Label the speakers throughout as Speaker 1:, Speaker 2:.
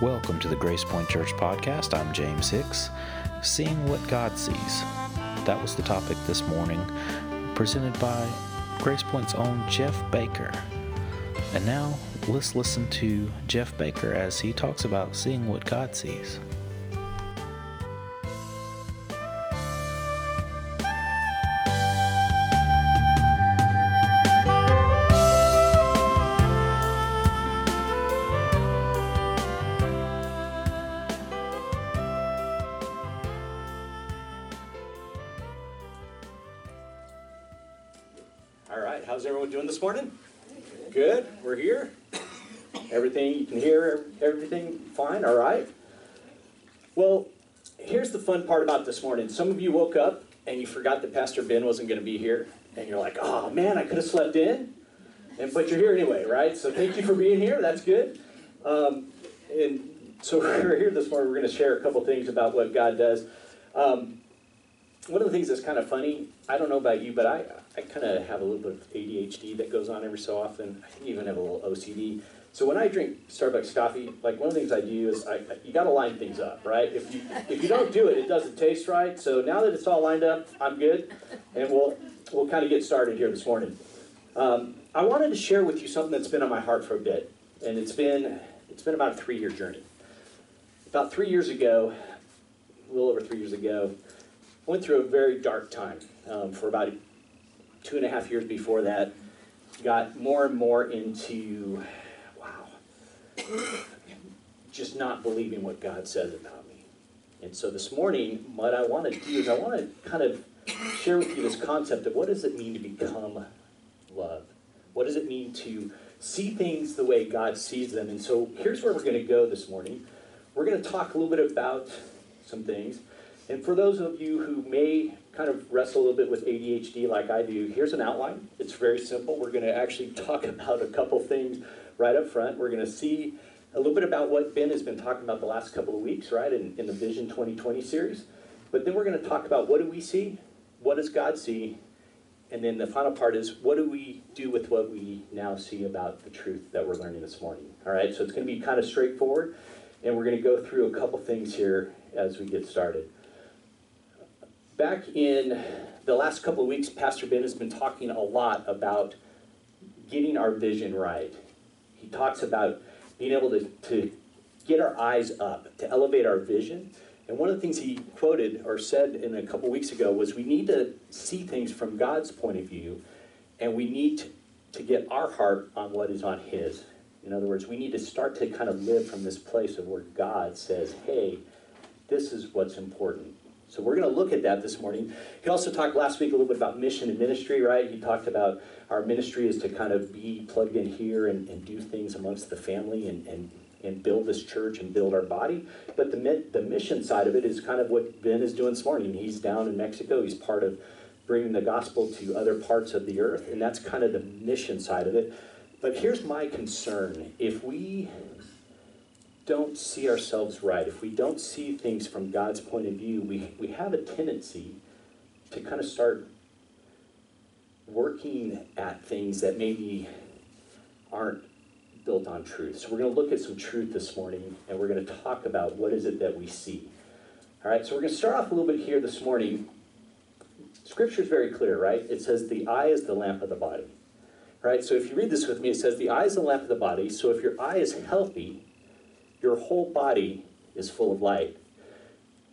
Speaker 1: Welcome to the GracePoint Church podcast. I'm James Hicks. Seeing what God sees. That was the topic this morning, presented by GracePoint's own Jeff Baker. And now let's listen to Jeff Baker as he talks about seeing what God sees.
Speaker 2: Fine, all right? Well, here's the fun part about this morning. Some of you woke up and you forgot that Pastor Ben wasn't going to be here, and you're like, oh man, I could have slept in. And, but you're here anyway, right? So thank you for being here, that's good. Um, and so we're here this morning, we're going to share a couple things about what God does. Um, one of the things that's kind of funny, I don't know about you, but I, I kind of have a little bit of ADHD that goes on every so often. I even have a little OCD. So when I drink Starbucks coffee, like one of the things I do is I, you got to line things up, right? If you if you don't do it, it doesn't taste right. So now that it's all lined up, I'm good, and we'll we'll kind of get started here this morning. Um, I wanted to share with you something that's been on my heart for a bit, and it's been it's been about a three year journey. About three years ago, a little over three years ago, I went through a very dark time um, for about two and a half years before that. Got more and more into, just not believing what God says about me. And so this morning, what I want to do is I want to kind of share with you this concept of what does it mean to become love? What does it mean to see things the way God sees them? And so here's where we're going to go this morning. We're going to talk a little bit about some things. And for those of you who may kind of wrestle a little bit with ADHD like I do, here's an outline. It's very simple. We're going to actually talk about a couple things right up front. We're going to see a little bit about what Ben has been talking about the last couple of weeks, right, in, in the Vision 2020 series. But then we're going to talk about what do we see? What does God see? And then the final part is what do we do with what we now see about the truth that we're learning this morning? All right, so it's going to be kind of straightforward, and we're going to go through a couple things here as we get started. Back in the last couple of weeks, Pastor Ben has been talking a lot about getting our vision right. He talks about being able to, to get our eyes up, to elevate our vision. And one of the things he quoted or said in a couple weeks ago was we need to see things from God's point of view, and we need to, get our heart on what is on His. In other words, we need to start to kind of live from this place of where God says, hey, this is what's important. So we're going to look at that this morning. He also talked last week a little bit about mission and ministry, right? He talked about our ministry is to kind of be plugged in here and, and do things amongst the family and, and, and build this church and build our body. But the, the mission side of it is kind of what Ben is doing this morning. He's down in Mexico. He's part of bringing the gospel to other parts of the earth, and that's kind of the mission side of it. But here's my concern. If we don't see ourselves right, if we don't see things from God's point of view, we, we have a tendency to kind of start working at things that maybe aren't built on truth. So we're going to look at some truth this morning, and we're going to talk about what is it that we see. All right, so we're going to start off a little bit here this morning. Scripture is very clear, right? It says the eye is the lamp of the body. Right? So if you read this with me, it says the eye is the lamp of the body. So if your eye is healthy, your whole body is full of light.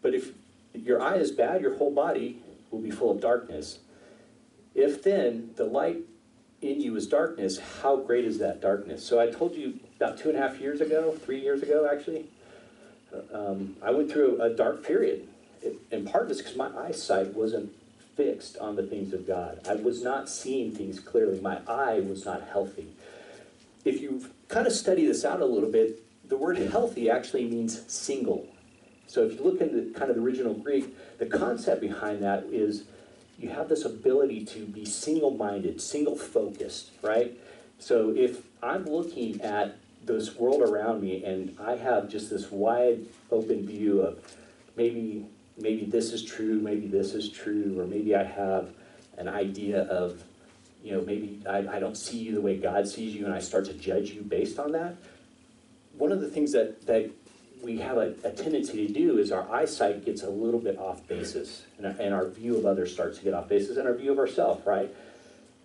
Speaker 2: But if your eye is bad, your whole body will be full of darkness. If then the light in you is darkness, how great is that darkness? So I told you about two and a half years ago, three years ago actually, um, I went through a dark period. It, part of it's because my eyesight wasn't fixed on the things of God. I was not seeing things clearly. My eye was not healthy. If you kind of study this out a little bit, the word healthy actually means single. So if you look into kind of the original Greek, the concept behind that is you have this ability to be single minded, single focused, right? So if I'm looking at this world around me and I have just this wide open view of maybe maybe this is true, maybe this is true, or maybe I have an idea of, you know, maybe I, I don't see you the way God sees you and I start to judge you based on that. One of the things that, that we have a, a tendency to do is our eyesight gets a little bit off basis, and our, and our view of others starts to get off basis, and our view of ourselves, right?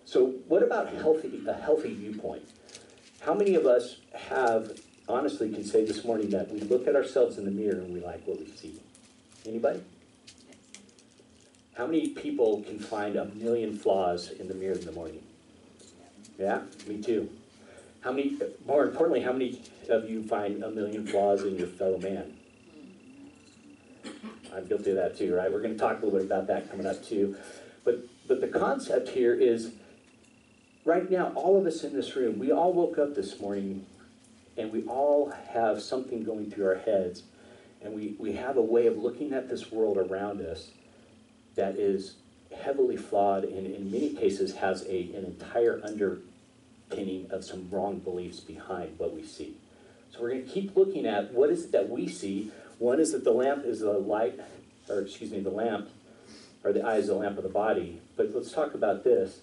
Speaker 2: So, what about healthy a healthy viewpoint? How many of us have honestly can say this morning that we look at ourselves in the mirror and we like what we see? Anybody? How many people can find a million flaws in the mirror in the morning? Yeah, me too. How many, more importantly, how many of you find a million flaws in your fellow man? I'm guilty of that too, right? We're going to talk a little bit about that coming up too. But, but the concept here is right now, all of us in this room, we all woke up this morning and we all have something going through our heads. And we, we have a way of looking at this world around us that is heavily flawed and in many cases has a, an entire of some wrong beliefs behind what we see. So we're going to keep looking at what is it that we see. One is that the lamp is the light, or excuse me, the lamp, or the eye is the lamp of the body. But let's talk about this.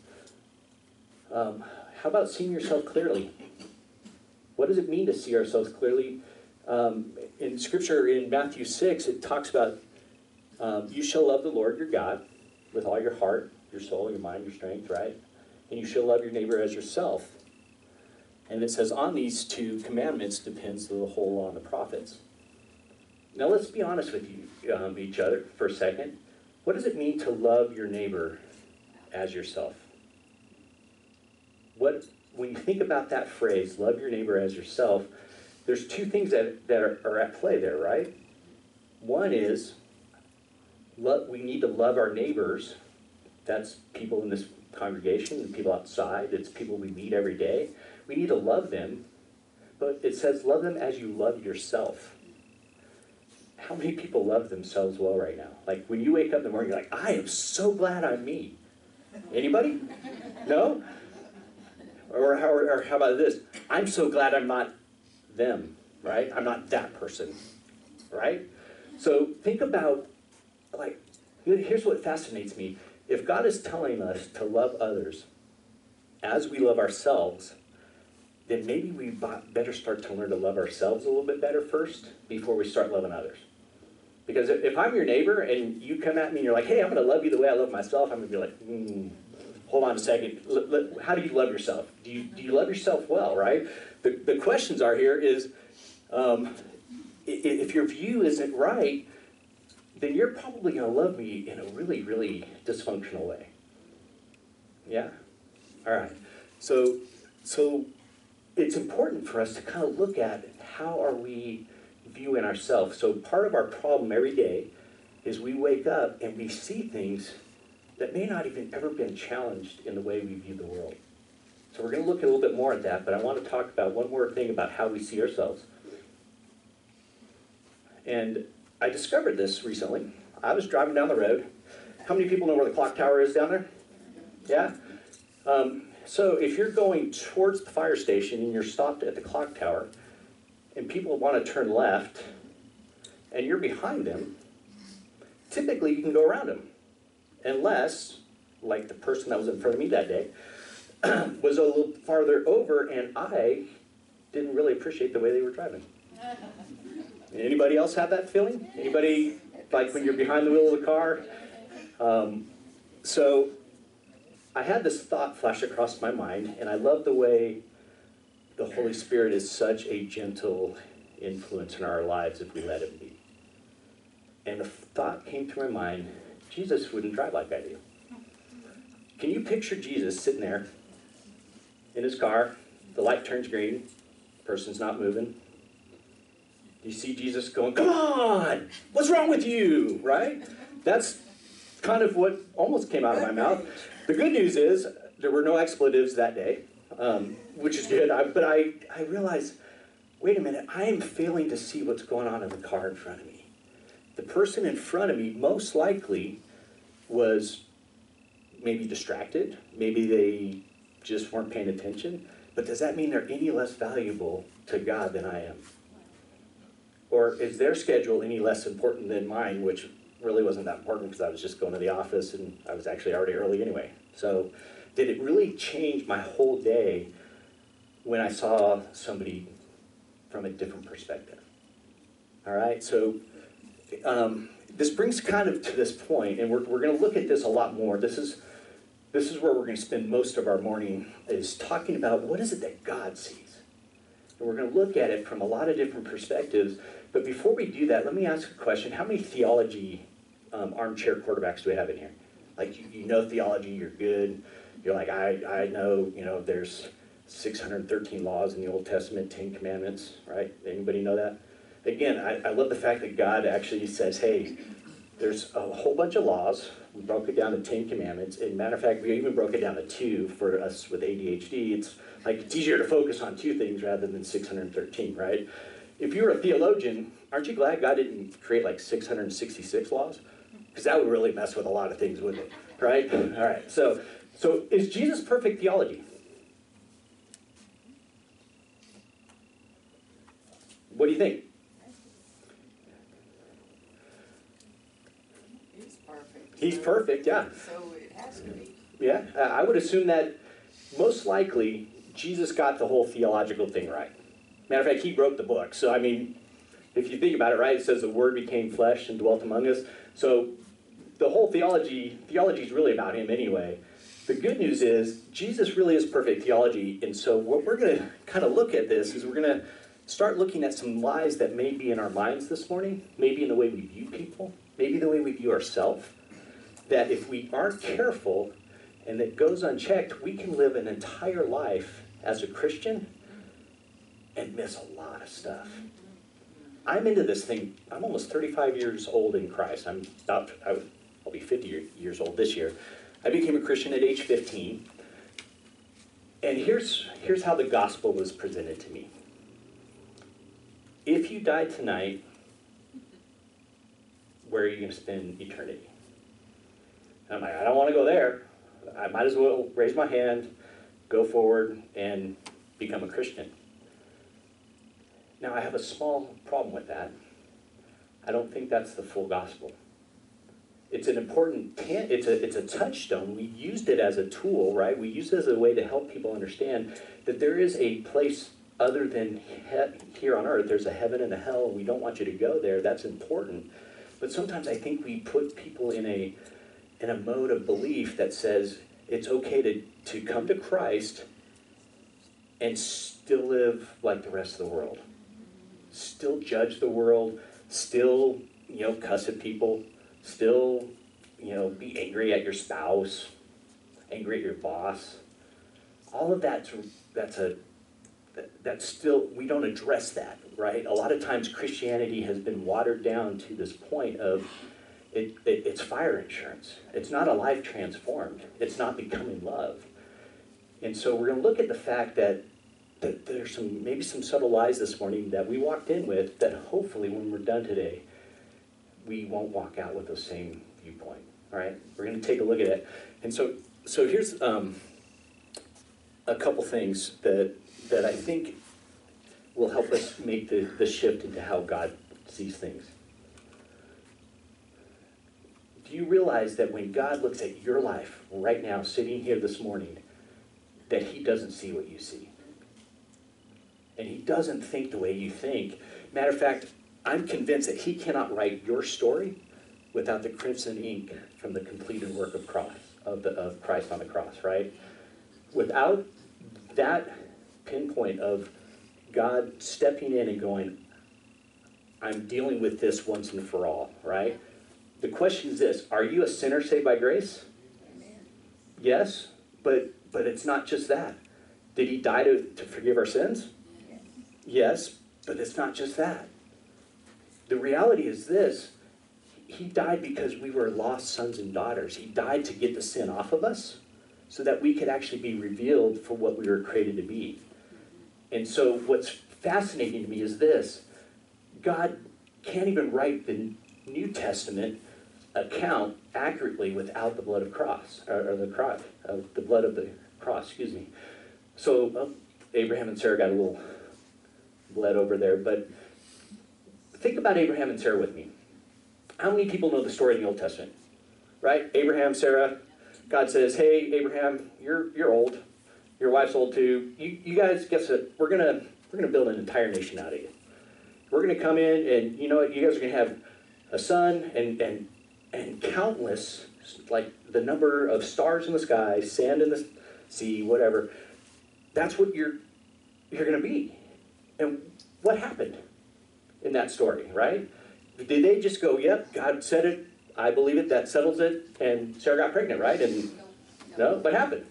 Speaker 2: Um, how about seeing yourself clearly? What does it mean to see ourselves clearly? Um, in Scripture, in Matthew 6, it talks about um, you shall love the Lord your God with all your heart, your soul, your mind, your strength, right? And you shall love your neighbor as yourself. And it says, on these two commandments depends the whole law and the prophets. Now let's be honest with you, um, each other, for a second. What does it mean to love your neighbor as yourself? What, when you think about that phrase, love your neighbor as yourself, there's two things that, that are, are at play there, right? One is we need to love our neighbors. That's people in this congregation, people outside, it's people we meet every day. We need to love them, but it says love them as you love yourself. How many people love themselves well right now? Like when you wake up in the morning, you're like, I am so glad I'm me. Anybody? No? Or how, or how about this? I'm so glad I'm not them, right? I'm not that person, right? So think about like, here's what fascinates me. If God is telling us to love others as we love ourselves, then maybe we better start to learn to love ourselves a little bit better first before we start loving others. Because if I'm your neighbor and you come at me and you're like, hey, I'm going to love you the way I love myself, I'm going to be like, hmm, hold on a second. How do you love yourself? Do you, do you love yourself well, right? The, the questions are here is um, if your view isn't right, then you're probably going to love me in a really, really dysfunctional way. Yeah? All right. So, so it's important for us to kind of look at how are we viewing ourselves. So part of our problem every day is we wake up and we see things that may not even ever been challenged in the way we view the world. So we're going to look a little bit more at that, but I want to talk about one more thing about how we see ourselves. And I discovered this recently. I was driving down the road. How many people know where the clock tower is down there? Yeah? Um, so if you're going towards the fire station and you're stopped at the clock tower, and people want to turn left, and you're behind them, typically you can go around them. Unless, like the person that was in front of me that day, was a little farther over and I didn't really appreciate the way they were driving. Anybody else have that feeling? Anybody, like when you're behind the wheel of the car? Um, so I had this thought flash across my mind, and I love the way the Holy Spirit is such a gentle influence in our lives if we let Him be. And the thought came to my mind Jesus wouldn't drive like I do. Can you picture Jesus sitting there in his car? The light turns green, person's not moving, you see Jesus going, Come on, what's wrong with you? Right? That's kind of what almost came out of my mouth. The good news is there were no expletives that day, um, which is good. I, but I, I realized, wait a minute, I am failing to see what's going on in the car in front of me. The person in front of me most likely was maybe distracted, maybe they just weren't paying attention. But does that mean they're any less valuable to God than I am? Or is their schedule any less important than mine, which really wasn't that important because I was just going to the office and I was actually already early anyway. So, did it really change my whole day when I saw somebody from a different perspective? All right, so um, this brings kind of to this point, and we're, we're going to look at this a lot more. This is this is where we're going to spend most of our morning is talking about what is it that God sees, and we're going to look at it from a lot of different perspectives. But before we do that, let me ask a question: How many theology um, armchair quarterbacks do we have in here? Like you, you know theology, you're good. You're like I I know you know there's 613 laws in the Old Testament, 10 commandments, right? Anybody know that? Again, I, I love the fact that God actually says, hey, there's a whole bunch of laws. We broke it down to 10 commandments. And matter of fact, we even broke it down to two for us with ADHD. It's like it's easier to focus on two things rather than 613, right? If you're a theologian, aren't you glad God didn't create like 666 laws? Because that would really mess with a lot of things, wouldn't it? Right? All right. So, so is Jesus perfect theology? What do you think?
Speaker 3: He's perfect.
Speaker 2: He's perfect, yeah.
Speaker 3: So it has to be.
Speaker 2: Yeah, uh, I would assume that most likely Jesus got the whole theological thing right. Matter of fact, he wrote the book. So, I mean, if you think about it, right, it says the Word became flesh and dwelt among us. So, the whole theology theology is really about him anyway. The good news is Jesus really is perfect theology, and so what we're going to kind of look at this is we're going to start looking at some lies that may be in our minds this morning, maybe in the way we view people, maybe the way we view ourselves. That if we aren't careful and it goes unchecked, we can live an entire life as a Christian and miss a lot of stuff. I'm into this thing. I'm almost 35 years old in Christ. I'm about, I'll be 50 years old this year. I became a Christian at age 15. And here's, here's how the gospel was presented to me. If you die tonight, where are you going to spend eternity? And I'm like, I don't want to go there. I might as well raise my hand, go forward, and become a Christian. Now, I have a small problem with that. I don't think that's the full gospel. It's an important, tan- it's a, it's a touchstone. We used it as a tool, right? We use it as a way to help people understand that there is a place other than he- here on earth. There's a heaven and a hell, and we don't want you to go there. That's important. But sometimes I think we put people in a, in a mode of belief that says it's okay to, to come to Christ and still live like the rest of the world. Still judge the world, still, you know, cuss at people, still, you know, be angry at your spouse, angry at your boss. All of that's that's a that, that's still we don't address that, right? A lot of times Christianity has been watered down to this point of it, it, it's fire insurance. It's not a life transformed. It's not becoming love. And so we're going to look at the fact that, that there's some maybe some subtle lies this morning that we walked in with that hopefully when we're done today, we won't walk out with the same viewpoint. All right, we're going to take a look at it. And so so here's um, a couple things that that I think will help us make the, the shift into how God sees things. Do you realize that when God looks at your life right now, sitting here this morning, that He doesn't see what you see? And He doesn't think the way you think. Matter of fact, I'm convinced that He cannot write your story without the crimson ink from the completed work of cross of, the, of Christ on the cross, right? Without that pinpoint of God stepping in and going, I'm dealing with this once and for all, right? The question is this Are you a sinner saved by grace? Yes, but but it's not just that. Did he die to, to forgive our sins? Yes, but it's not just that. The reality is this He died because we were lost sons and daughters. He died to get the sin off of us so that we could actually be revealed for what we were created to be. And so, what's fascinating to me is this God can't even write the New Testament account accurately without the blood of cross, or, or the cross, uh, the blood of the cross, excuse me. So, Abraham and Sarah got a little bled over there, but think about Abraham and Sarah with me. How many people know the story in the Old Testament? Right? Abraham, Sarah, God says, "Hey, Abraham, you're you're old. Your wife's old too. You, you guys, guess what? We're gonna we're gonna build an entire nation out of you. we're going to come in and you know what? You guys are going to have a son and, and, and countless, like the number of stars in the sky, sand in the sea, whatever. That's what you're, you're going to be. And what happened in that story, right? Did they just go, yep, God said it, I believe it, that settles it, and Sarah got pregnant, right? And no, what happened?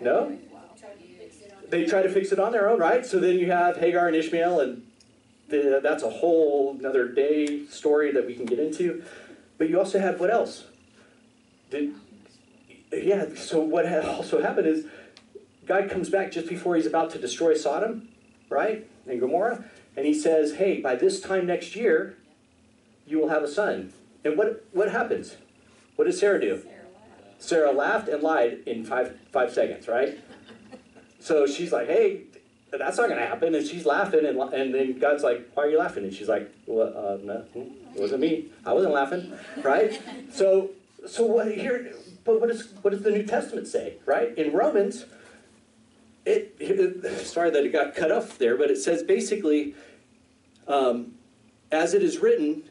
Speaker 2: No? They try to fix it on their own, right? So then you have Hagar and Ishmael, and the, that's a whole another day story that we can get into. But you also have what else? Did, yeah, so what also happened is God comes back just before he's about to destroy Sodom, right? And Gomorrah. And he says, hey, by this time next year, you will have a son. And what, what happens? What does Sarah do? Sarah laughed and lied in five, five seconds, right? So she's like, hey, that's not going to happen. And she's laughing, and, and then God's like, why are you laughing? And she's like, well, uh, no, it wasn't me. I wasn't laughing, right? So, so what here? But what, is, what does the New Testament say, right? In Romans, it, it sorry that it got cut off there, but it says basically, um, as it is written,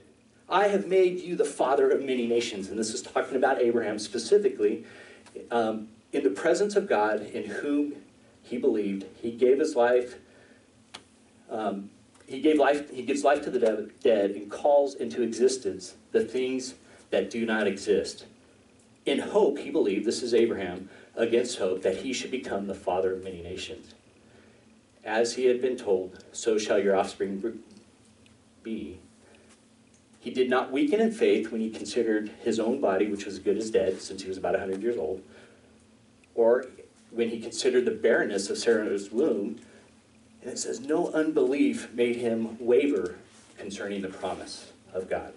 Speaker 2: I have made you the father of many nations. And this is talking about Abraham specifically. Um, in the presence of God, in whom he believed, he gave his life. Um, he gave life. He gives life to the dead and calls into existence the things that do not exist. In hope, he believed. This is Abraham against hope that he should become the father of many nations. As he had been told, so shall your offspring be. He did not weaken in faith when he considered his own body, which was good as dead, since he was about 100 years old, or when he considered the barrenness of Sarah's womb. And it says, No unbelief made him waver concerning the promise of God.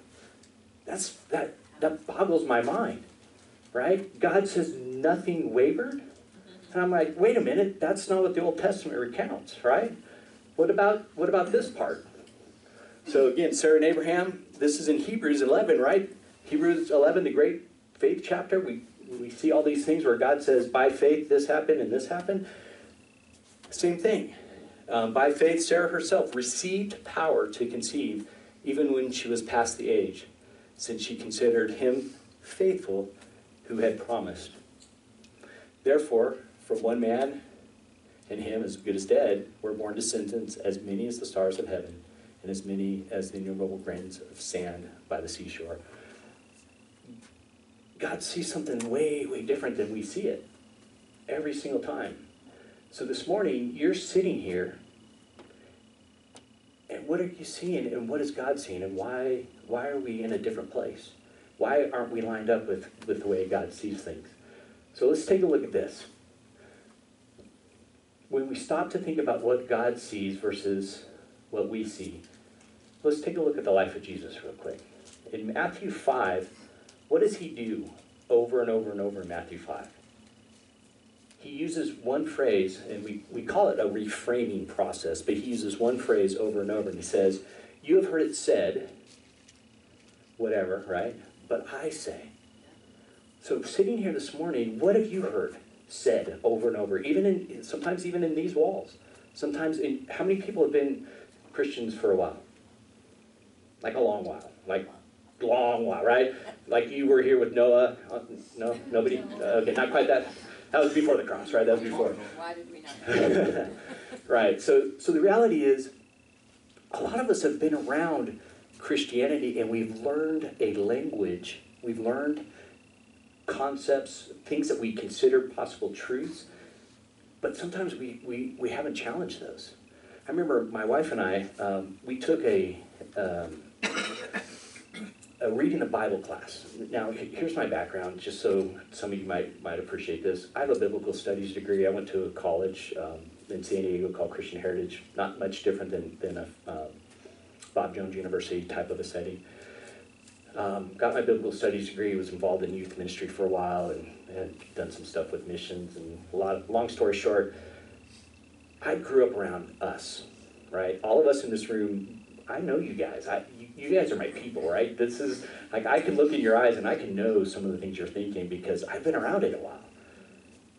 Speaker 2: That's, that, that boggles my mind, right? God says nothing wavered. And I'm like, wait a minute, that's not what the Old Testament recounts, right? What about, what about this part? So again, Sarah and Abraham, this is in Hebrews 11, right? Hebrews 11, the great faith chapter. We, we see all these things where God says, by faith this happened and this happened. Same thing. Um, by faith, Sarah herself received power to conceive even when she was past the age, since she considered him faithful who had promised. Therefore, from one man and him as good as dead were born descendants as many as the stars of heaven and as many as the innumerable grains of sand by the seashore. God sees something way, way different than we see it every single time. So this morning, you're sitting here, and what are you seeing, and what is God seeing, and why, why are we in a different place? Why aren't we lined up with, with the way God sees things? So let's take a look at this. When we stop to think about what God sees versus what we see, Let's take a look at the life of Jesus real quick. In Matthew 5, what does he do over and over and over in Matthew 5? He uses one phrase, and we, we call it a reframing process, but he uses one phrase over and over, and he says, You have heard it said, whatever, right? But I say. So sitting here this morning, what have you heard said over and over, even in sometimes even in these walls? Sometimes in how many people have been Christians for a while? like a long while, like long while, right? Like you were here with Noah. Uh, no, nobody. Uh, okay, not quite that. That was before the cross, right? That was before.
Speaker 3: Why did we not?
Speaker 2: right. So, so the reality is, a lot of us have been around Christianity, and we've learned a language. We've learned concepts, things that we consider possible truths, but sometimes we, we, we haven't challenged those. I remember my wife and I, um, we took a, um, a reading a Bible class. Now, here's my background, just so some of you might might appreciate this. I have a biblical studies degree. I went to a college um, in San Diego called Christian Heritage. Not much different than than a um, Bob Jones University type of a setting. Um, got my biblical studies degree. Was involved in youth ministry for a while and done some stuff with missions and a lot. Of, long story short, I grew up around us, right? All of us in this room I know you guys. I, you, you guys are my people, right? This is like I can look in your eyes and I can know some of the things you're thinking because I've been around it a while.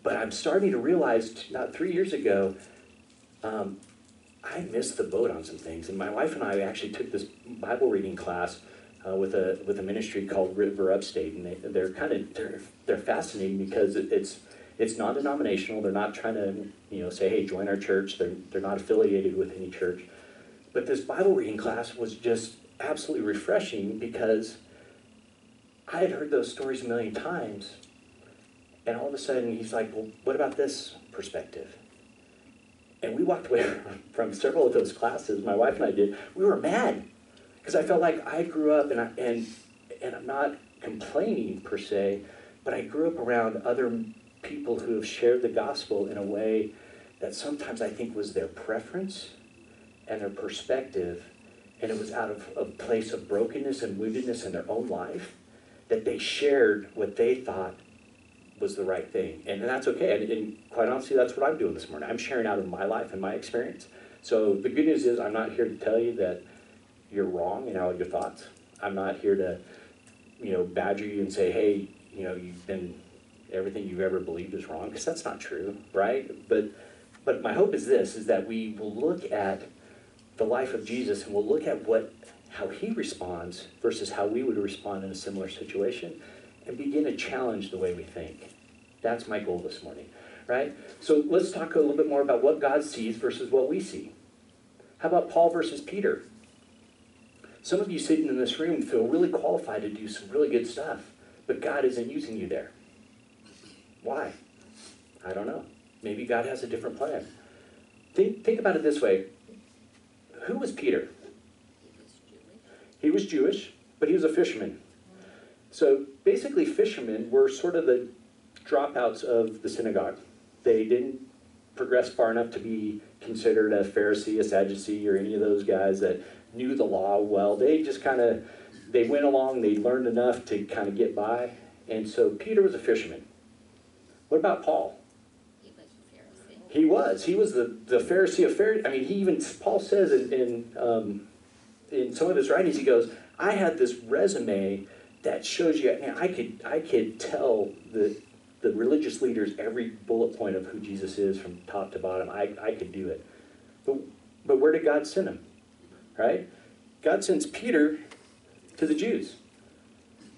Speaker 2: But I'm starting to realize, not three years ago, um, I missed the boat on some things. And my wife and I actually took this Bible reading class uh, with a with a ministry called River Upstate, and they, they're kind of they're, they're fascinating because it, it's it's non-denominational. They're not trying to you know say, hey, join our church. They're they're not affiliated with any church. But this Bible reading class was just absolutely refreshing because I had heard those stories a million times, and all of a sudden he's like, well, what about this perspective? And we walked away from several of those classes, my wife and I did. We were mad because I felt like I grew up, and, I, and, and I'm not complaining per se, but I grew up around other people who have shared the gospel in a way that sometimes I think was their preference and their perspective, and it was out of a place of brokenness and woundedness in their own life that they shared what they thought was the right thing. And that's okay. And, and, quite honestly, that's what I'm doing this morning. I'm sharing out of my life and my experience. So the good news is, I'm not here to tell you that you're wrong in all your thoughts. I'm not here to, you know, badger you and say, hey, you know, you've been, everything you've ever believed is wrong, because that's not true, right? But, but my hope is this, is that we will look at the life of Jesus and we'll look at what, how he responds versus how we would respond in a similar situation and begin to challenge the way we think. That's my goal this morning, right? So let's talk a little bit more about what God sees versus what we see. How about Paul versus Peter? Some of you sitting in this room feel really qualified to do some really good stuff, but God isn't using you there. Why? I don't know. Maybe God has a different plan. Think, think about it this way Who was Peter? He was Jewish, but he was a fisherman. So basically, fishermen were sort of the dropouts of the synagogue. They didn't progress far enough to be considered a Pharisee, a Sadducee, or any of those guys that knew the law well. They just kind of they went along. They learned enough to kind of get by. And so Peter was a fisherman. What about Paul?
Speaker 3: He was.
Speaker 2: He was. He was the, the Pharisee of Pharisees. I mean, he even Paul says in in, um, in some of his writings, he goes, "I had this resume that shows you. Man, I could I could tell the the religious leaders every bullet point of who Jesus is from top to bottom. I I could do it. But but where did God send him? Right? God sends Peter to the Jews.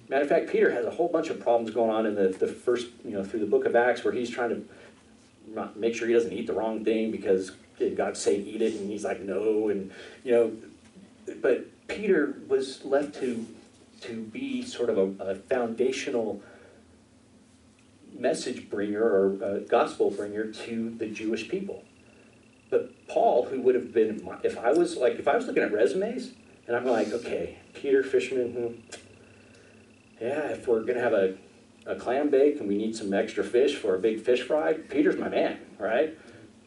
Speaker 2: Matter of fact, Peter has a whole bunch of problems going on in the, the first, you know, through the book of Acts where he's trying to make sure he doesn't eat the wrong thing because God say eat it and he's like no and you know but Peter was left to to be sort of a, a foundational message bringer or gospel bringer to the Jewish people. But Paul, who would have been, if I was like, if I was looking at resumes, and I'm like, okay, Peter Fisherman, hmm, yeah, if we're gonna have a, a clam bake and we need some extra fish for a big fish fry, Peter's my man, right?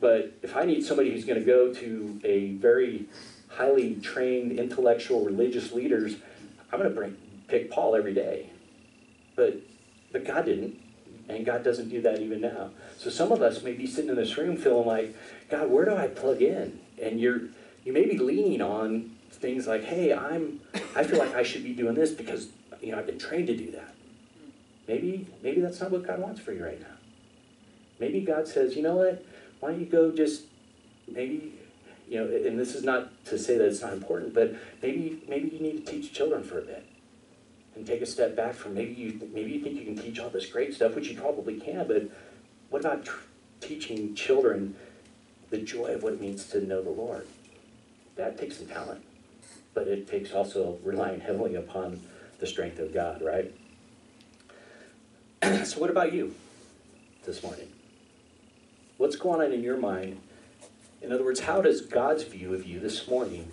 Speaker 2: But if I need somebody who's gonna go to a very highly trained intellectual religious leaders, I'm gonna bring pick Paul every day. But but God didn't. And God doesn't do that even now. So some of us may be sitting in this room feeling like, God, where do I plug in? And you're you may be leaning on things like, hey, I'm I feel like I should be doing this because you know I've been trained to do that. Maybe maybe that's not what God wants for you right now. Maybe God says, you know what? Why don't you go just maybe you know, and this is not to say that it's not important, but maybe maybe you need to teach children for a bit and take a step back from maybe you maybe you think you can teach all this great stuff, which you probably can, but what about tr- teaching children the joy of what it means to know the Lord? That takes some talent, but it takes also relying heavily upon the strength of God, right? so, what about you this morning? What's going on in your mind? In other words, how does God's view of you this morning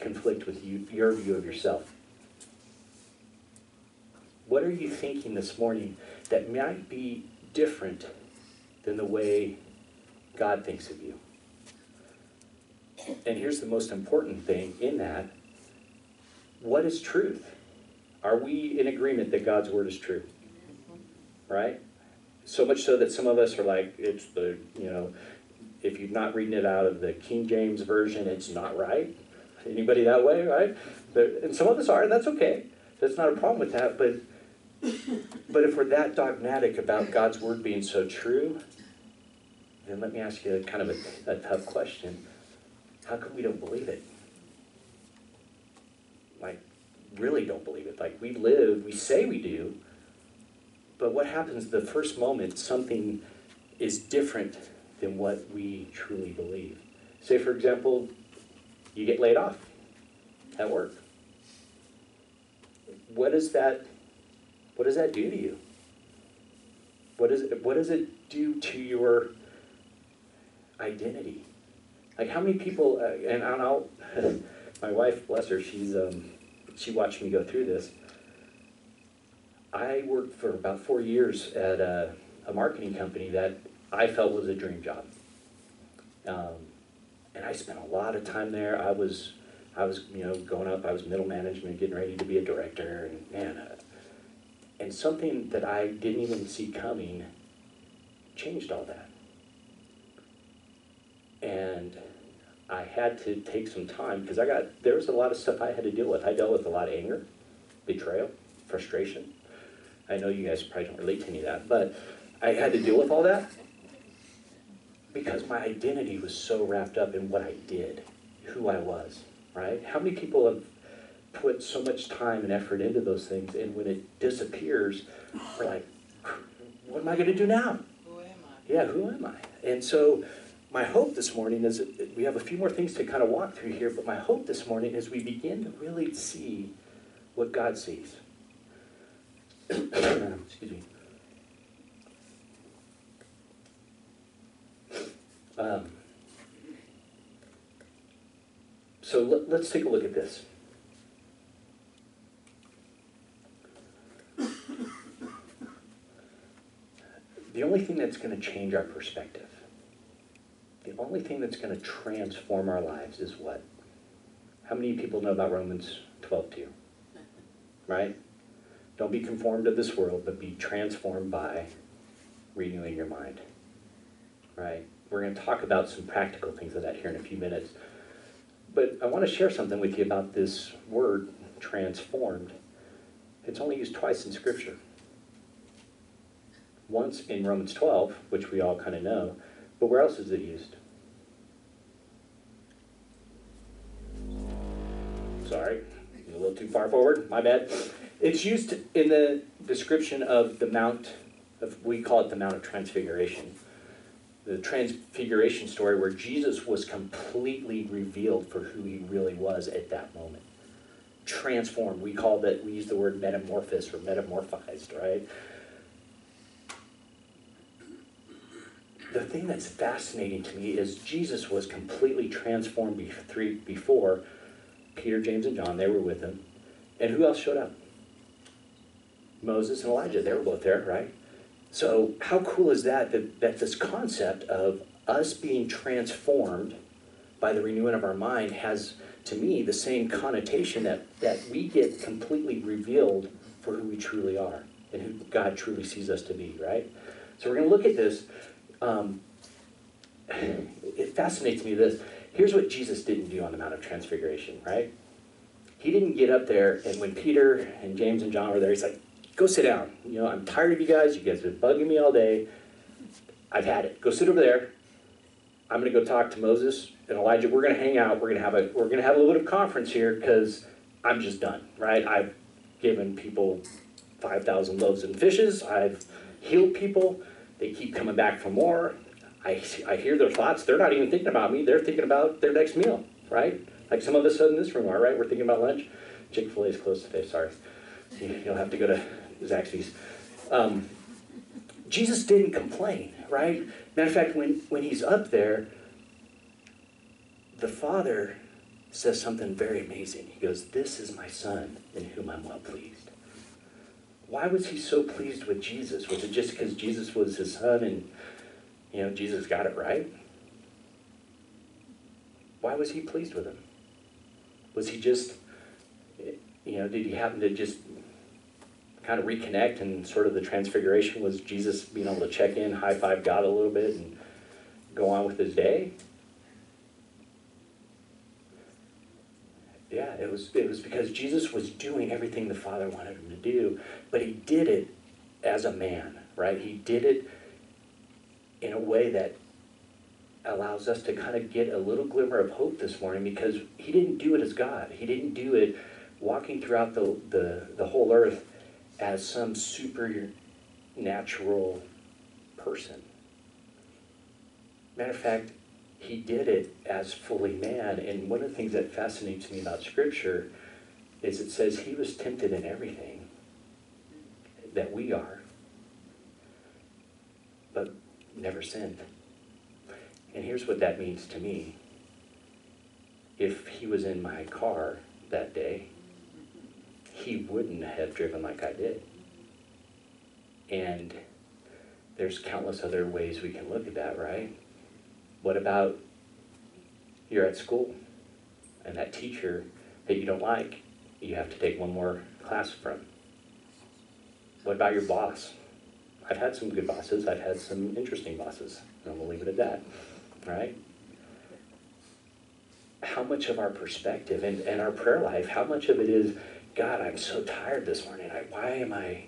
Speaker 2: conflict with you, your view of yourself? What are you thinking this morning that might be different than the way God thinks of you? And here's the most important thing in that what is truth? Are we in agreement that God's word is true? Right? So much so that some of us are like, it's the, you know, if you're not reading it out of the King James Version, it's not right. Anybody that way, right? And some of us are, and that's okay. That's not a problem with that. But but if we're that dogmatic about God's word being so true, then let me ask you a kind of a, a tough question. how come we don't believe it? Like, really don't believe it. Like, we live, we say we do, but what happens the first moment something is different than what we truly believe? Say, for example, you get laid off at work. What does that, what does that do to you? What, is what does it do to your identity? Like how many people, uh, and I'll, my wife, bless her, she's, um, she watched me go through this. I worked for about four years at a, a marketing company that I felt was a dream job. Um, and I spent a lot of time there. I was, I was, you know, going up. I was middle management, getting ready to be a director, and man, uh, and something that I didn't even see coming changed all that. And I had to take some time because I got there was a lot of stuff I had to deal with. I dealt with a lot of anger, betrayal, frustration. I know you guys probably don't relate to any of that, but I had to deal with all that because my identity was so wrapped up in what I did, who I was, right? How many people have put so much time and effort into those things, and when it disappears, we're like, what am I going to do now?
Speaker 4: Who am I?
Speaker 2: Yeah, who am I? And so, my hope this morning is we have a few more things to kind of walk through here, but my hope this morning is we begin to really see what God sees. Excuse me. Um, so let, let's take a look at this. The only thing that's going to change our perspective, the only thing that's going to transform our lives is what? How many people know about Romans 12 2? Right? Don't be conformed to this world, but be transformed by renewing your mind. Right? We're going to talk about some practical things of that here in a few minutes. But I want to share something with you about this word, transformed. It's only used twice in Scripture. Once in Romans 12, which we all kind of know, but where else is it used? Sorry, a little too far forward, my bad. It's used in the description of the Mount of, we call it the Mount of Transfiguration the transfiguration story where Jesus was completely revealed for who he really was at that moment. Transformed. We call that, we use the word metamorphosis or metamorphized, right? The thing that's fascinating to me is Jesus was completely transformed before Peter, James, and John, they were with him. And who else showed up? Moses and Elijah, they were both there, right? So how cool is that, that, that this concept of us being transformed by the renewing of our mind has, to me, the same connotation that, that we get completely revealed for who we truly are and who God truly sees us to be, right? So we're going to look at this. Um, it fascinates me this. Here's what Jesus didn't do on the Mount of Transfiguration, right? He didn't get up there, and when Peter and James and John were there, he's like, go sit down. You know, I'm tired of you guys. You guys have been bugging me all day. I've had it. Go sit over there. I'm going to go talk to Moses and Elijah. We're going to hang out. We're going to have a we're going to have a little bit of conference here because I'm just done. Right? I've given people five thousand loaves and fishes. I've healed people. They keep coming back for more. I, I hear their thoughts. They're not even thinking about me. They're thinking about their next meal. Right? Like some of us in this room are. Right? We're thinking about lunch. Chick Fil A is closed today. Sorry. You'll have to go to Zaxby's. Um, Jesus didn't complain, right? Matter of fact, when, when he's up there, the Father says something very amazing. He goes, This is my Son in whom I'm well pleased. Why was he so pleased with Jesus? Was it just because Jesus was his son and, you know, Jesus got it right? Why was he pleased with him? Was he just, you know, did he happen to just kind of reconnect and sort of the transfiguration was Jesus being able to check in, high five God a little bit, and go on with his day. Yeah, it was it was because Jesus was doing everything the Father wanted him to do, but he did it as a man, right? He did it in a way that allows us to kind of get a little glimmer of hope this morning because he didn't do it as God. He didn't do it walking throughout the, the, the whole earth as some supernatural person. Matter of fact, he did it as fully man. And one of the things that fascinates me about Scripture is it says he was tempted in everything that we are, but never sinned. And here's what that means to me. If he was in my car that day, he wouldn't have driven like I did. And there's countless other ways we can look at that, right? What about you're at school and that teacher that you don't like, you have to take one more class from? What about your boss? I've had some good bosses, I've had some interesting bosses, and gonna leave it at that, right? How much of our perspective and, and our prayer life, how much of it is, God, I'm so tired this morning. I, why am I?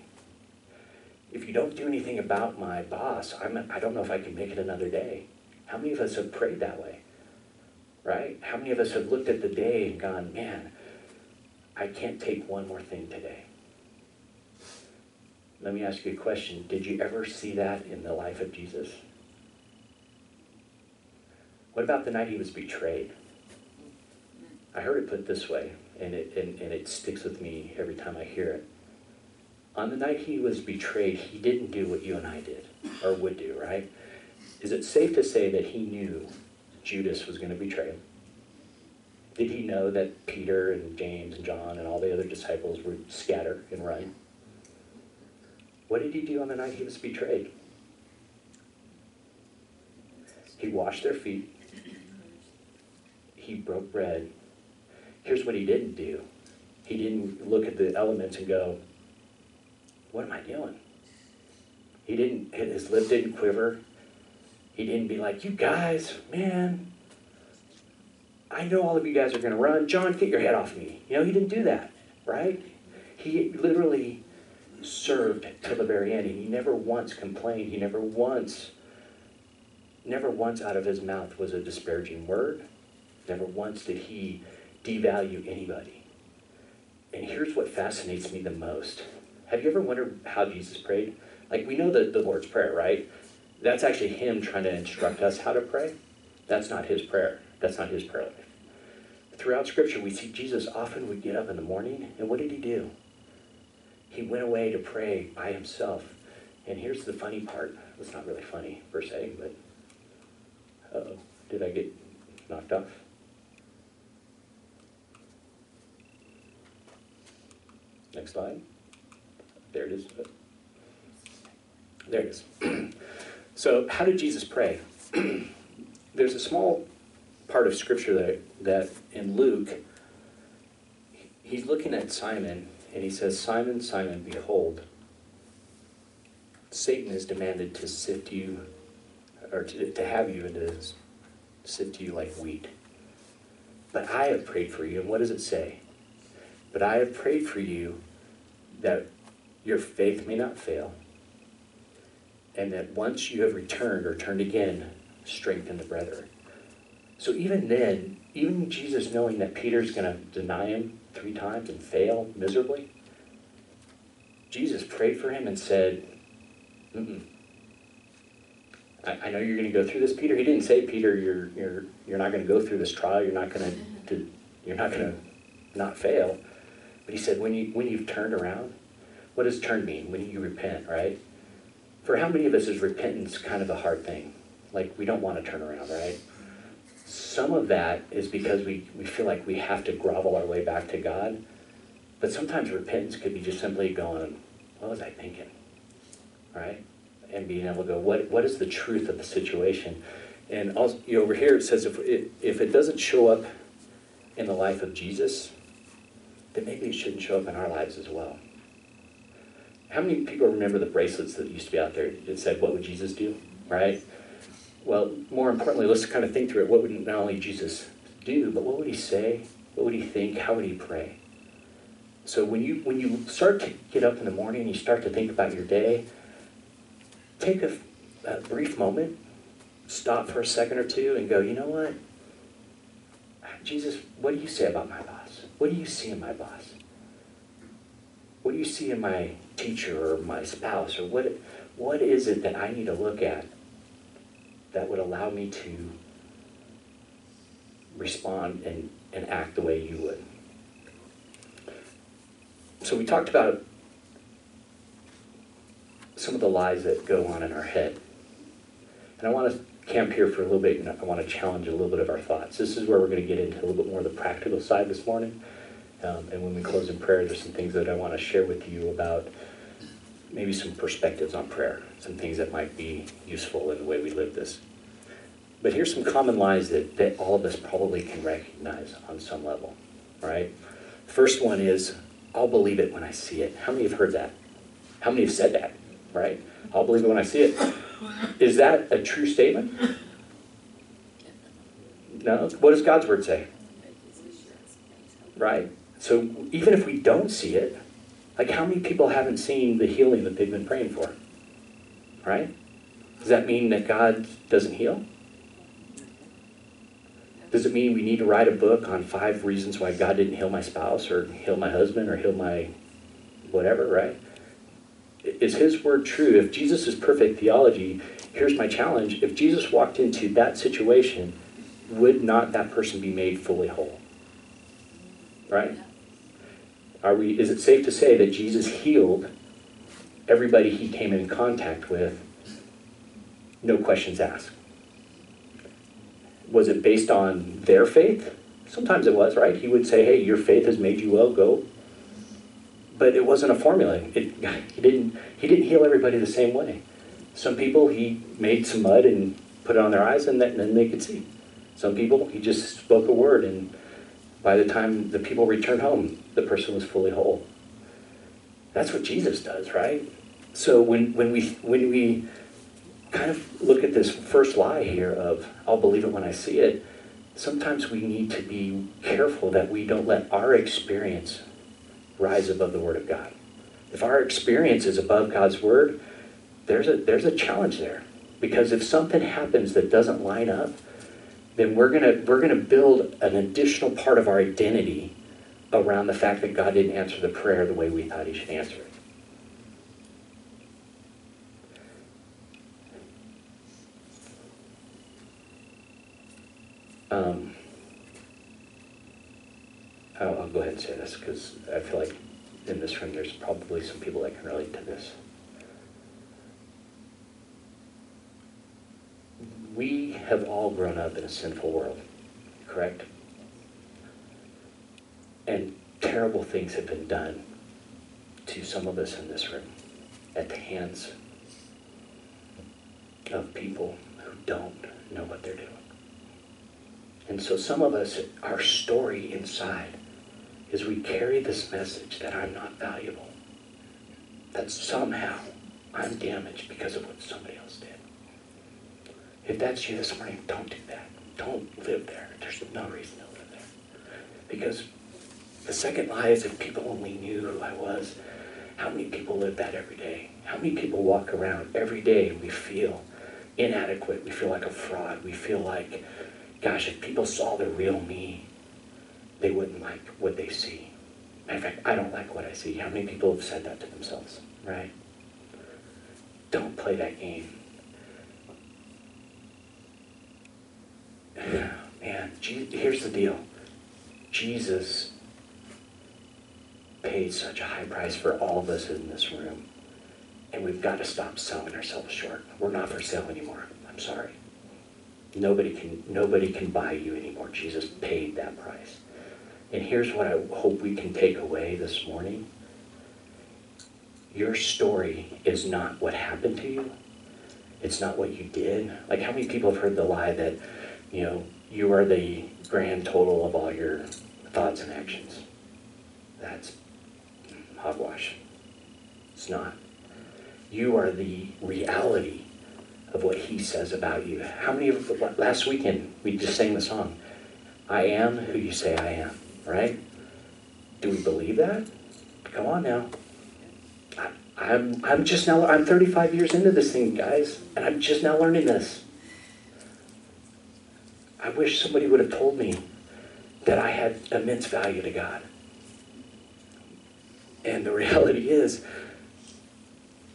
Speaker 2: If you don't do anything about my boss, I'm, I don't know if I can make it another day. How many of us have prayed that way? Right? How many of us have looked at the day and gone, man, I can't take one more thing today? Let me ask you a question. Did you ever see that in the life of Jesus? What about the night he was betrayed? I heard it put this way, and it, and, and it sticks with me every time I hear it. On the night he was betrayed, he didn't do what you and I did, or would do, right? Is it safe to say that he knew Judas was going to betray him? Did he know that Peter and James and John and all the other disciples would scatter and run? What did he do on the night he was betrayed? He washed their feet. He broke bread. Here's what he didn't do. He didn't look at the elements and go, What am I doing? He didn't, his lip didn't quiver. He didn't be like, you guys, man, I know all of you guys are going to run. John, get your head off me. You know, he didn't do that, right? He literally served till the very end. And he never once complained. He never once, never once out of his mouth was a disparaging word. Never once did he devalue anybody. And here's what fascinates me the most. Have you ever wondered how Jesus prayed? Like, we know the, the Lord's Prayer, right? That's actually him trying to instruct us how to pray. That's not his prayer. That's not his prayer life. Throughout Scripture, we see Jesus often would get up in the morning, and what did he do? He went away to pray by himself. And here's the funny part. It's not really funny per se, but oh, did I get knocked off? Next slide. There it is. There it is. So, how did Jesus pray? There's a small part of scripture that, that in Luke, he's looking at Simon and he says, Simon, Simon, behold, Satan has demanded to sift you, or to, to have you and to sift you like wheat. But I have prayed for you. And what does it say? But I have prayed for you that your faith may not fail and that once you have returned or turned again, strengthen the brethren. So even then, even Jesus knowing that Peter's going to deny him three times and fail miserably, Jesus prayed for him and said, Mm-mm. I, I know you're going to go through this, Peter. He didn't say, Peter, you're you're you're not going to go through this trial. You're not going to you're not going to not fail. But he said, when you when you've turned around, what does turn mean? When you repent, right? For how many of us is repentance kind of a hard thing? Like we don't want to turn around, right? Some of that is because we, we feel like we have to grovel our way back to God. But sometimes repentance could be just simply going, what was I thinking? Right? And being able to go, what, what is the truth of the situation? And also, you know, over here it says if it, if it doesn't show up in the life of Jesus, then maybe it shouldn't show up in our lives as well. How many people remember the bracelets that used to be out there that said, What would Jesus do? Right? Well, more importantly, let's kind of think through it. What would not only Jesus do, but what would he say? What would he think? How would he pray? So when you when you start to get up in the morning and you start to think about your day, take a, a brief moment stop for a second or two and go, you know what? Jesus, what do you say about my boss? What do you see in my boss? What do you see in my teacher or my spouse? Or what, what is it that I need to look at that would allow me to respond and, and act the way you would? So we talked about some of the lies that go on in our head. And I want to camp here for a little bit and I want to challenge a little bit of our thoughts. This is where we're going to get into a little bit more of the practical side this morning. Um, and when we close in prayer, there's some things that I want to share with you about maybe some perspectives on prayer, some things that might be useful in the way we live this. But here's some common lies that, that all of us probably can recognize on some level, right? First one is, I'll believe it when I see it. How many have heard that? How many have said that, right? I'll believe it when I see it. Is that a true statement? No. What does God's word say? Right? So even if we don't see it, like how many people haven't seen the healing that they've been praying for? Right? Does that mean that God doesn't heal? Does it mean we need to write a book on five reasons why God didn't heal my spouse or heal my husband or heal my whatever, right? Is his word true? If Jesus is perfect theology, here's my challenge. If Jesus walked into that situation, would not that person be made fully whole? Right? Are we is it safe to say that Jesus healed everybody he came in contact with, no questions asked? Was it based on their faith? Sometimes it was, right? He would say, Hey, your faith has made you well, go. But it wasn't a formula. It, he, didn't, he didn't heal everybody the same way. Some people, he made some mud and put it on their eyes, and, then they could see. Some people, he just spoke a word, and by the time the people returned home, the person was fully whole. That's what Jesus does, right? So when, when, we, when we kind of look at this first lie here of, I'll believe it when I see it, sometimes we need to be careful that we don't let our experience rise above the Word of God. If our experience is above God's Word, there's a, there's a challenge there. Because if something happens that doesn't line up, then we're gonna we're gonna build an additional part of our identity around the fact that God didn't answer the prayer the way we thought He should answer it. Um, I'll, I'll go ahead and say this because I feel like in this room there's probably some people that can relate to this. We have all grown up in a sinful world, correct? And terrible things have been done to some of us in this room at the hands of people who don't know what they're doing. And so some of us, our story inside is we carry this message that I'm not valuable, that somehow I'm damaged because of what somebody else did. If that's you this morning, don't do that. Don't live there. There's no reason to live there. Because the second lie is if people only knew who I was. How many people live that every day? How many people walk around every day and we feel inadequate? We feel like a fraud. We feel like, gosh, if people saw the real me, they wouldn't like what they see. Matter of fact, I don't like what I see. How many people have said that to themselves, right? Don't play that game. Man, here's the deal. Jesus paid such a high price for all of us in this room. And we've got to stop selling ourselves short. We're not for sale anymore. I'm sorry. Nobody can nobody can buy you anymore. Jesus paid that price. And here's what I hope we can take away this morning. Your story is not what happened to you. It's not what you did. Like how many people have heard the lie that you know, you are the grand total of all your thoughts and actions. That's hogwash. It's not. You are the reality of what he says about you. How many of last weekend we just sang the song, I am who you say I am, right? Do we believe that? Come on now. I, I'm I'm just now I'm 35 years into this thing, guys, and I'm just now learning this. Wish somebody would have told me that I had immense value to God. And the reality is,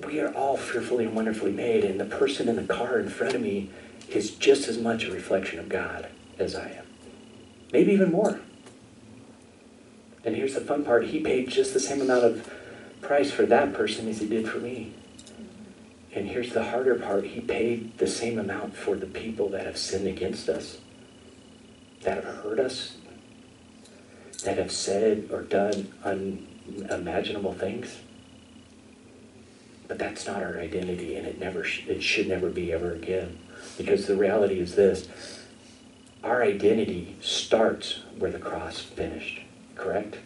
Speaker 2: we are all fearfully and wonderfully made, and the person in the car in front of me is just as much a reflection of God as I am. Maybe even more. And here's the fun part He paid just the same amount of price for that person as He did for me. And here's the harder part He paid the same amount for the people that have sinned against us, that have hurt us, that have said or done unimaginable things. But that's not our identity, and it never sh- it should never be ever again. Because the reality is this: our identity starts where the cross finished. Correct?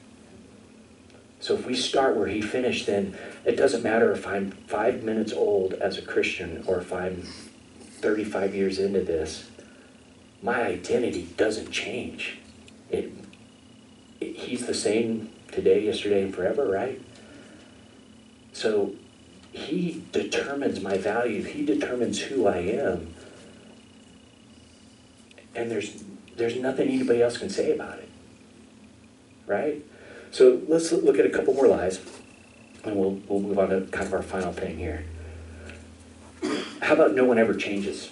Speaker 2: So if we start where he finished, then it doesn't matter if I'm five minutes old as a Christian or if I'm 35 years into this. My identity doesn't change. It, it, he's the same today, yesterday, and forever, right? So he determines my value. He determines who I am. And there's there's nothing anybody else can say about it. Right? So let's look at a couple more lies, and we'll, we'll move on to kind of our final thing here. How about no one ever changes?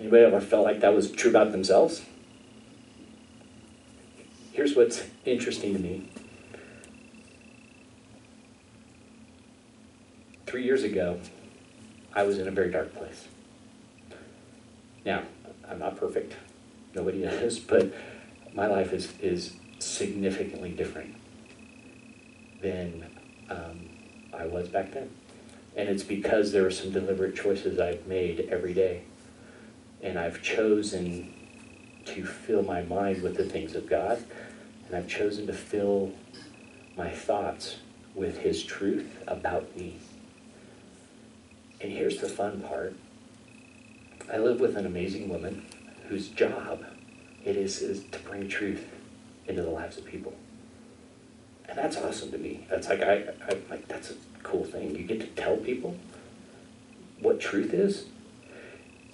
Speaker 2: Anybody ever felt like that was true about themselves? Here's what's interesting to me. Three years ago, I was in a very dark place. Now, I'm not perfect. Nobody is, but my life is, is significantly different than um, I was back then. And it's because there are some deliberate choices I've made every day. And I've chosen to fill my mind with the things of God. And I've chosen to fill my thoughts with His truth about me. And here's the fun part I live with an amazing woman whose job it is, is to bring truth into the lives of people. And that's awesome to me. That's like I, I like that's a cool thing. You get to tell people what truth is.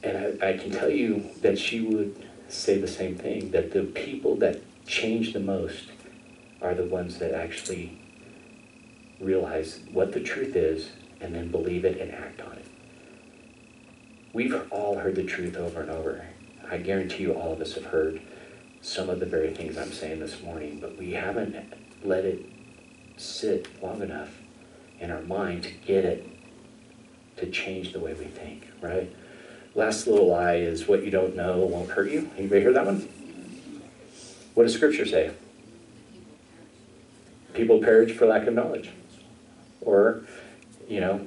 Speaker 2: And I, I can tell you that she would say the same thing, that the people that change the most are the ones that actually realize what the truth is and then believe it and act on it. We've all heard the truth over and over. I guarantee you all of us have heard some of the very things I'm saying this morning, but we haven't let it sit long enough in our mind to get it to change the way we think, right? Last little lie is what you don't know won't hurt you. Anybody hear that one? What does Scripture say? People perish for lack of knowledge. Or, you know,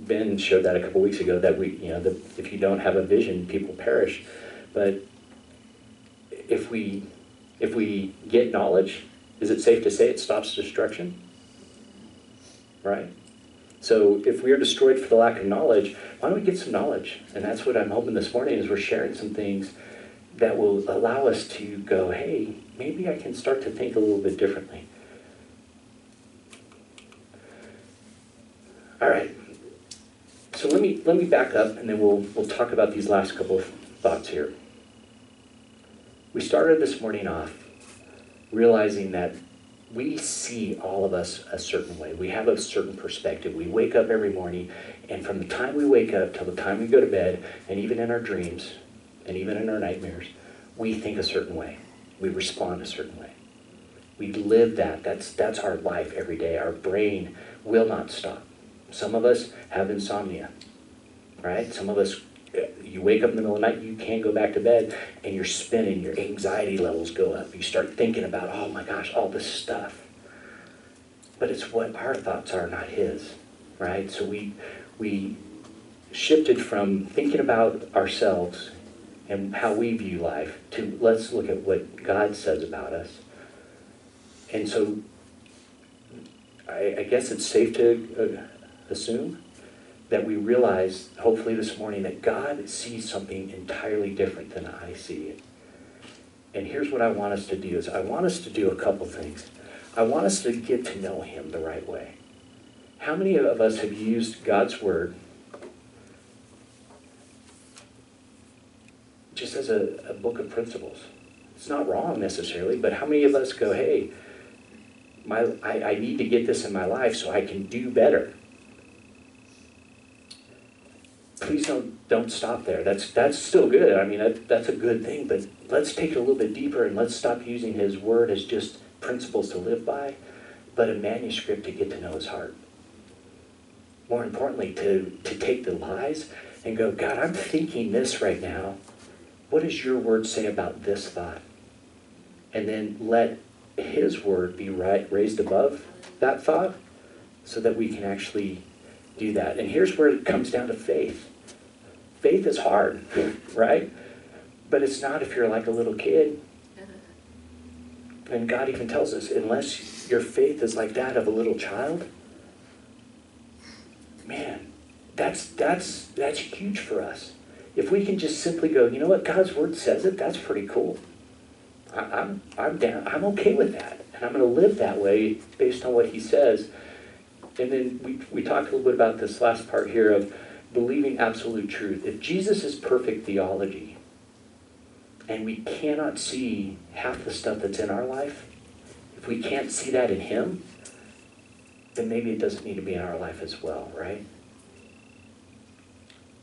Speaker 2: Ben showed that a couple weeks ago that we, you know, the, if you don't have a vision, people perish. But if we if we get knowledge, is it safe to say it stops destruction? Right? So if we are destroyed for the lack of knowledge, why don't we get some knowledge? And that's what I'm hoping this morning is we're sharing some things that will allow us to go, hey, maybe I can start to think a little bit differently. All right. So let me let me back up and then we'll we'll talk about these last couple of thoughts here. We started this morning off realizing that we see all of us a certain way. We have a certain perspective. We wake up every morning, and from the time we wake up till the time we go to bed, and even in our dreams, and even in our nightmares, we think a certain way. We respond a certain way. We live that. That's that's our life every day. Our brain will not stop. Some of us have insomnia, right? Some of us, you wake up in the middle of the night, you can't go back to bed, and you're spinning, your anxiety levels go up. You start thinking about, oh my gosh, all this stuff. But it's what our thoughts are, not his, right? So we, we shifted from thinking about ourselves and how we view life to let's look at what God says about us. And so I, I guess it's safe to uh, assume that we realize, hopefully this morning, that God sees something entirely different than I see it. And here's what I want us to do is I want us to do a couple things. I want us to get to know him the right way. How many of us have used God's word just as a, a book of principles. It's not wrong necessarily, but how many of us go, hey, my, I, I need to get this in my life so I can do better? Please don't don't stop there. That's that's still good. I mean, that, that's a good thing, but let's take it a little bit deeper and let's stop using his word as just principles to live by, but a manuscript to get to know his heart. More importantly, to, to take the lies and go, God, I'm thinking this right now. What does your word say about this thought? And then let his word be right, raised above that thought so that we can actually do that. And here's where it comes down to faith. Faith is hard, right? But it's not if you're like a little kid. And God even tells us, unless your faith is like that of a little child, man, that's that's that's huge for us. If we can just simply go, you know what, God's word says it, that's pretty cool. I, I'm I'm down. I'm okay with that, and I'm going to live that way based on what He says. And then we we talked a little bit about this last part here of believing absolute truth. If Jesus is perfect theology, and we cannot see half the stuff that's in our life, if we can't see that in Him, then maybe it doesn't need to be in our life as well, right?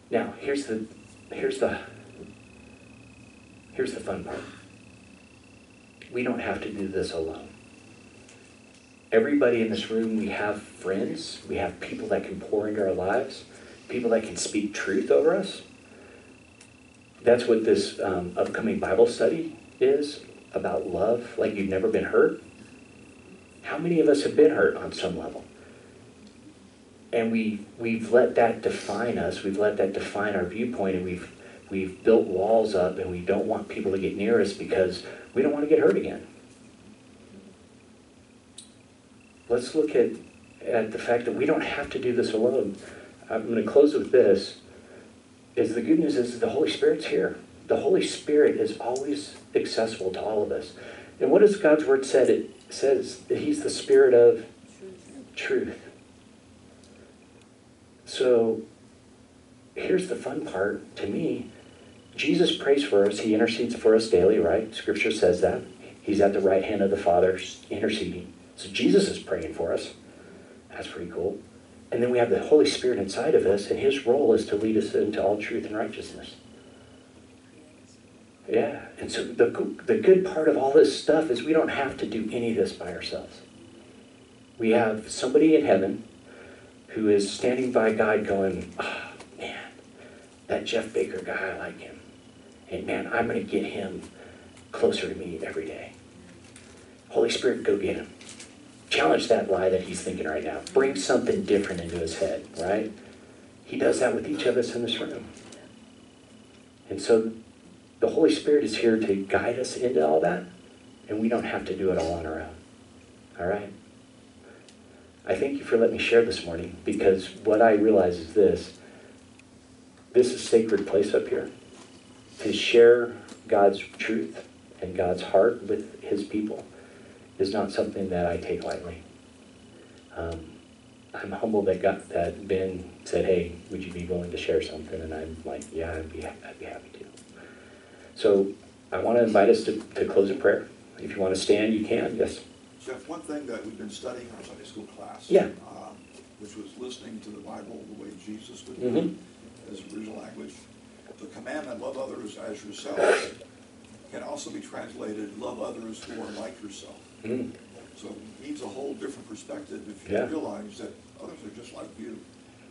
Speaker 2: Now, here's the here's the here's the fun part. We don't have to do this alone. Everybody in this room, we have friends, we have people that can pour into our lives, people that can speak truth over us. That's what this um, upcoming Bible study is about love, like you've never been hurt. How many of us have been hurt on some level? And we we've let that define us. We've let that define our viewpoint, and we've we've built walls up, and we don't want people to get near us because we don't want to get hurt again. Let's look at at the fact that we don't have to do this alone. I'm going to close with this. Is the good news is the Holy Spirit's here. The Holy Spirit is always accessible to all of us. And what does God's word said? It says that He's the Spirit of truth. So here's the fun part to me. Jesus prays for us. He intercedes for us daily, right? Scripture says that. He's at the right hand of the Father interceding. So Jesus is praying for us. That's pretty cool. And then we have the Holy Spirit inside of us, and his role is to lead us into all truth and righteousness. Yeah, and so the, the good part of all this stuff is we don't have to do any of this by ourselves. We have somebody in heaven who is standing by God going, oh, man, that Jeff Baker guy, I like him. And man, I'm going to get him closer to me every day. Holy Spirit, go get him challenge that lie that he's thinking right now. Bring something different into his head, right? He does that with each of us in this room. And so the Holy Spirit is here to guide us into all that, and we don't have to do it all on our own. All right? I thank you for letting me share this morning because what I realize is this this is a sacred place up here to share God's truth and God's heart with his people is not something that I take lightly. Um, I'm humbled that got that Ben said, "Hey, would you be willing to share something?" And I'm like, "Yeah, I'd be I'd be happy to." So I want to invite us to, to close in prayer. If you want to stand, you can. Yes.
Speaker 4: Jeff, one thing that we've been studying in our Sunday school class,
Speaker 2: Yeah.
Speaker 4: um, which was listening to the Bible the way Jesus would
Speaker 2: Mhm.
Speaker 4: do it, as original language. The commandment, love others as yourself, can also be translated, love others who are like yourself.
Speaker 2: Mm.
Speaker 4: So it needs a whole different perspective if you
Speaker 2: Yeah.
Speaker 4: realize that others are just like you.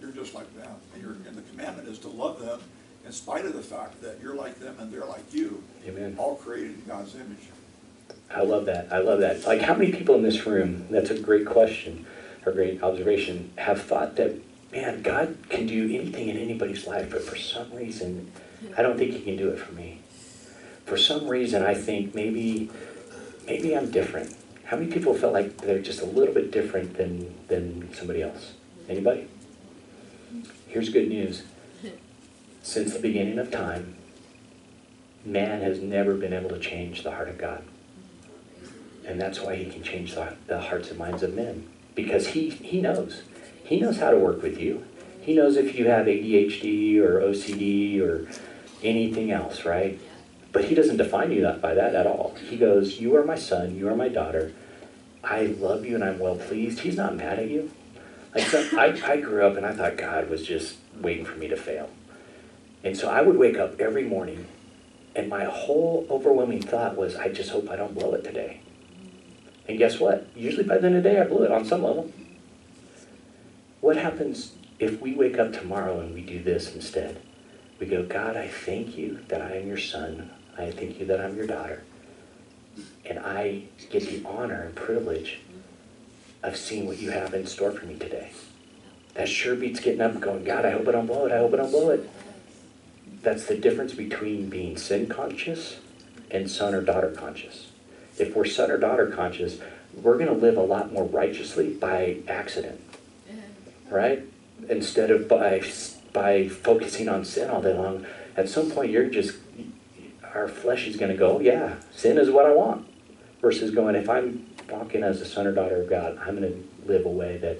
Speaker 4: You're just like them. And, you're, and the commandment is to love them in spite of the fact that you're like them and they're like you.
Speaker 2: Amen.
Speaker 4: All created in God's image.
Speaker 2: I love that. I love that. Like, how many people in this room, that's a great question or great observation, have thought that, man, God can do anything in anybody's life, but for some reason, I don't think He can do it for me. For some reason, I think maybe, maybe I'm different. How many people felt like they're just a little bit different than, than somebody else? Anybody? Here's good news. Since the beginning of time, man has never been able to change the heart of God. And that's why he can change the, the hearts and minds of men. Because he, he knows. He knows how to work with you. He knows if you have ADHD or OCD or anything else, right? But he doesn't define you that by that at all. He goes, You are my son, you are my daughter. I love you and I'm well pleased. He's not mad at you. Like so, I, I grew up and I thought God was just waiting for me to fail. And so I would wake up every morning and my whole overwhelming thought was, I just hope I don't blow it today. And guess what? Usually by the end of the day, I blew it on some level. What happens if we wake up tomorrow and we do this instead? We go, God, I thank you that I am your son. I thank you that I'm your daughter. And I get the honor and privilege of seeing what you have in store for me today. That sure beats getting up and going, God, I hope I don't blow it. I hope I don't blow it. That's the difference between being sin conscious and son or daughter conscious. If we're son or daughter conscious, we're going to live a lot more righteously by accident, right? Instead of by by focusing on sin all day long. At some point, you're just our flesh is going to go, yeah, sin is what I want, versus going, if I'm walking as a son or daughter of God, I'm going to live a way that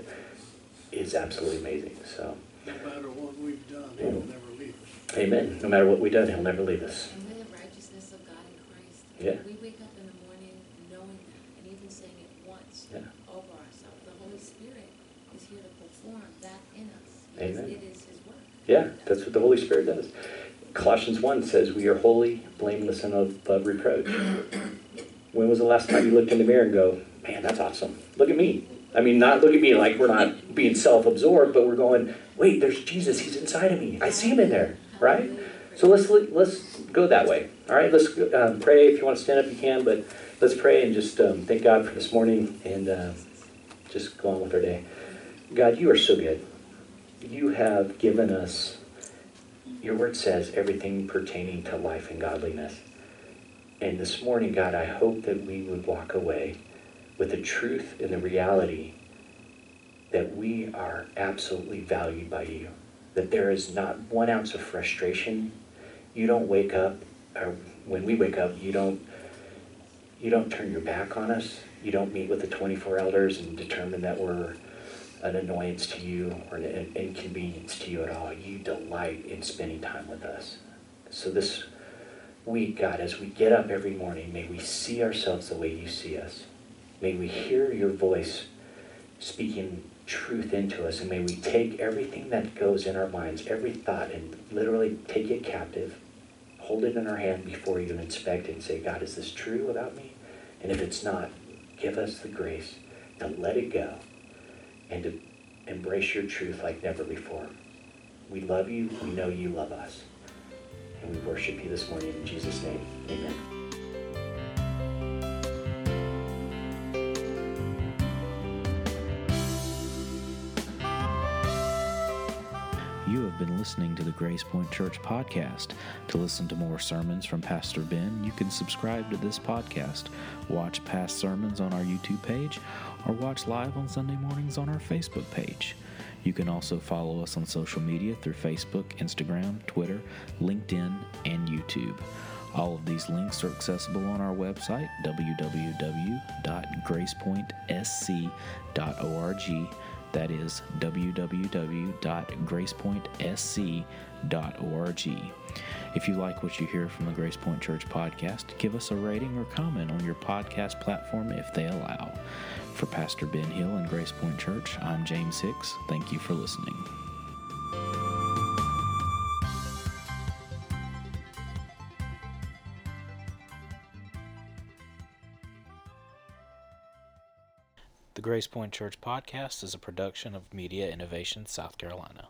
Speaker 2: is absolutely amazing. So,
Speaker 5: No matter what we've done, He will never leave us.
Speaker 2: Amen. No matter what we've done, He'll never leave us.
Speaker 3: And we're the righteousness of God in Christ.
Speaker 2: Yeah.
Speaker 3: We wake up in the morning knowing that, and even saying it once
Speaker 2: Yeah.
Speaker 3: over ourselves. The Holy Spirit is here to perform that in us.
Speaker 2: Amen.
Speaker 3: it is His work.
Speaker 2: Yeah, that's what the Holy Spirit does. Colossians 1 says, We are holy, blameless, and above reproach. When was the last time you looked in the mirror and go, Man, that's awesome. Look at me. I mean, not look at me like we're not being self absorbed, but we're going, Wait, there's Jesus. He's inside of me. I see him in there, right? So let's let's go that way. All right, let's um, pray. If you want to stand up, you can, but let's pray and just um, thank God for this morning and uh, just go on with our day. God, you are so good. You have given us your word says everything pertaining to life and godliness. And this morning, God, I hope that we would walk away with the truth and the reality that we are absolutely valued by you. That there is not one ounce of frustration. You don't wake up, or when we wake up, you don't you don't turn your back on us. You don't meet with the 24 elders and determine that we're an annoyance to you or an inconvenience to you at all. You delight in spending time with us. So this week, God, as we get up every morning, may we see ourselves the way you see us. May we hear your voice speaking truth into us, and may we take everything that goes in our minds, every thought, and literally take it captive, hold it in our hand before you, and inspect it and say, God, is this true about me? And if it's not, give us the grace to let it go and to embrace your truth like never before. We love you. We know you love us. And we worship you this morning in Jesus' name. Amen.
Speaker 1: You have been listening to the GracePoint Church podcast. To listen to more sermons from Pastor Ben, you can subscribe to this podcast, watch past sermons on our YouTube page, or watch live on Sunday mornings on our Facebook page. You can also follow us on social media through Facebook, Instagram, Twitter, LinkedIn, and YouTube. All of these links are accessible on our website, www.gracepointsc.org. That is www.gracepointsc.org. If you like what you hear from the GracePoint Church podcast, give us a rating or comment on your podcast platform if they allow. For Pastor Ben Hill and GracePoint Church, I'm James Hicks. Thank you for listening. The GracePoint Church podcast is a production of Media Innovation South Carolina.